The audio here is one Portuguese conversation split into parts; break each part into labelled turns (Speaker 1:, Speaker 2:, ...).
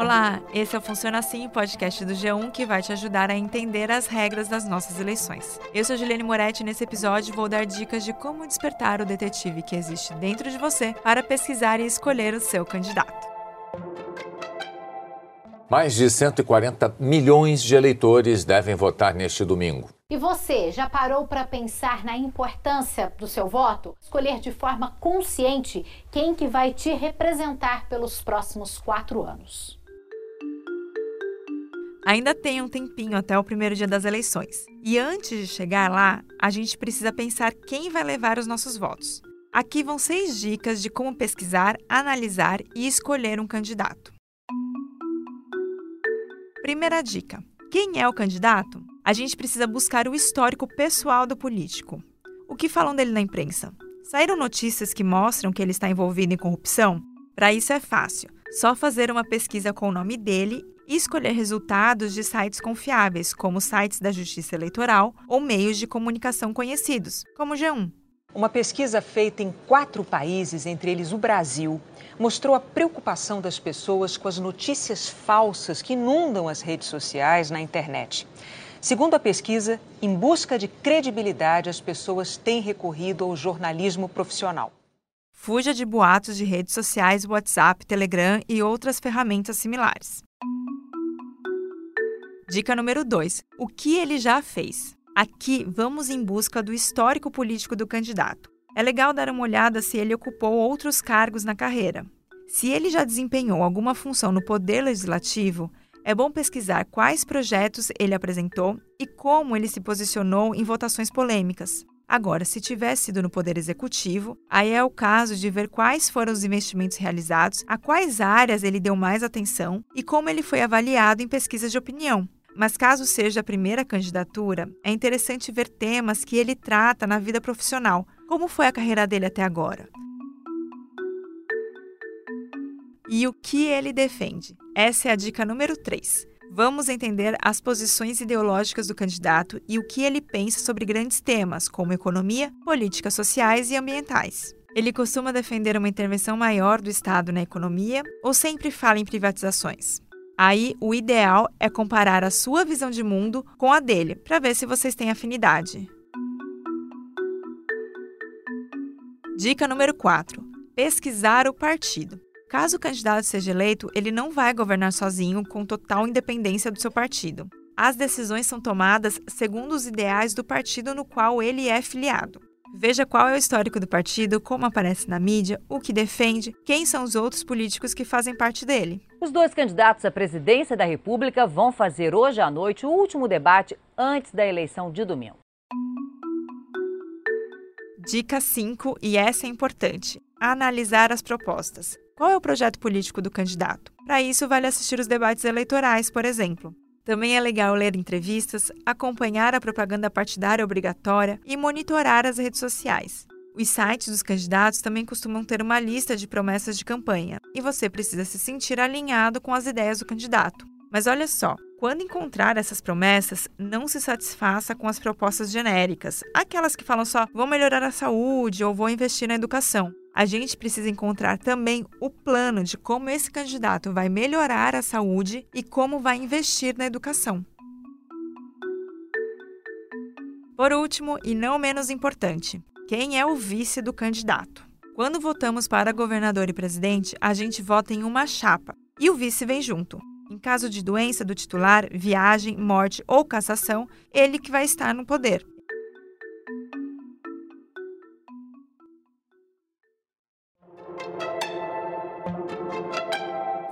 Speaker 1: Olá, esse é o Funciona Assim, podcast do G1 que vai te ajudar a entender as regras das nossas eleições. Eu sou Juliane Moretti e nesse episódio vou dar dicas de como despertar o detetive que existe dentro de você para pesquisar e escolher o seu candidato.
Speaker 2: Mais de 140 milhões de eleitores devem votar neste domingo.
Speaker 3: E você já parou para pensar na importância do seu voto? Escolher de forma consciente quem que vai te representar pelos próximos quatro anos.
Speaker 1: Ainda tem um tempinho até o primeiro dia das eleições. E antes de chegar lá, a gente precisa pensar quem vai levar os nossos votos. Aqui vão seis dicas de como pesquisar, analisar e escolher um candidato. Primeira dica: quem é o candidato? A gente precisa buscar o histórico pessoal do político. O que falam dele na imprensa? Saíram notícias que mostram que ele está envolvido em corrupção? Para isso é fácil. Só fazer uma pesquisa com o nome dele e escolher resultados de sites confiáveis, como sites da Justiça Eleitoral ou meios de comunicação conhecidos, como o G1.
Speaker 4: Uma pesquisa feita em quatro países, entre eles o Brasil, mostrou a preocupação das pessoas com as notícias falsas que inundam as redes sociais na internet. Segundo a pesquisa, em busca de credibilidade, as pessoas têm recorrido ao jornalismo profissional.
Speaker 1: Fuja de boatos de redes sociais, WhatsApp, Telegram e outras ferramentas similares. Dica número 2: O que ele já fez? Aqui vamos em busca do histórico político do candidato. É legal dar uma olhada se ele ocupou outros cargos na carreira. Se ele já desempenhou alguma função no poder legislativo, é bom pesquisar quais projetos ele apresentou e como ele se posicionou em votações polêmicas. Agora, se tivesse sido no Poder Executivo, aí é o caso de ver quais foram os investimentos realizados, a quais áreas ele deu mais atenção e como ele foi avaliado em pesquisas de opinião. Mas caso seja a primeira candidatura, é interessante ver temas que ele trata na vida profissional. Como foi a carreira dele até agora? E o que ele defende? Essa é a dica número 3. Vamos entender as posições ideológicas do candidato e o que ele pensa sobre grandes temas, como economia, políticas sociais e ambientais. Ele costuma defender uma intervenção maior do Estado na economia ou sempre fala em privatizações? Aí, o ideal é comparar a sua visão de mundo com a dele, para ver se vocês têm afinidade. Dica número 4: pesquisar o partido. Caso o candidato seja eleito, ele não vai governar sozinho com total independência do seu partido. As decisões são tomadas segundo os ideais do partido no qual ele é filiado. Veja qual é o histórico do partido, como aparece na mídia, o que defende, quem são os outros políticos que fazem parte dele.
Speaker 5: Os dois candidatos à presidência da República vão fazer hoje à noite o último debate antes da eleição de domingo.
Speaker 1: Dica 5, e essa é importante: analisar as propostas. Qual é o projeto político do candidato? Para isso, vale assistir os debates eleitorais, por exemplo. Também é legal ler entrevistas, acompanhar a propaganda partidária obrigatória e monitorar as redes sociais. Os sites dos candidatos também costumam ter uma lista de promessas de campanha e você precisa se sentir alinhado com as ideias do candidato. Mas olha só, quando encontrar essas promessas, não se satisfaça com as propostas genéricas, aquelas que falam só vou melhorar a saúde ou vou investir na educação a gente precisa encontrar também o plano de como esse candidato vai melhorar a saúde e como vai investir na educação. Por último, e não menos importante, quem é o vice do candidato? Quando votamos para governador e presidente, a gente vota em uma chapa e o vice vem junto. Em caso de doença do titular, viagem, morte ou cassação, ele que vai estar no poder.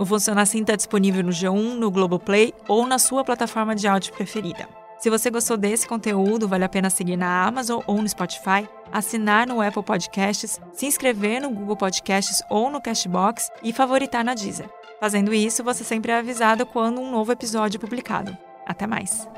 Speaker 1: O Funciona Assim está disponível no G1, no Globoplay ou na sua plataforma de áudio preferida. Se você gostou desse conteúdo, vale a pena seguir na Amazon ou no Spotify, assinar no Apple Podcasts, se inscrever no Google Podcasts ou no Cashbox e favoritar na Deezer. Fazendo isso, você sempre é avisado quando um novo episódio é publicado. Até mais!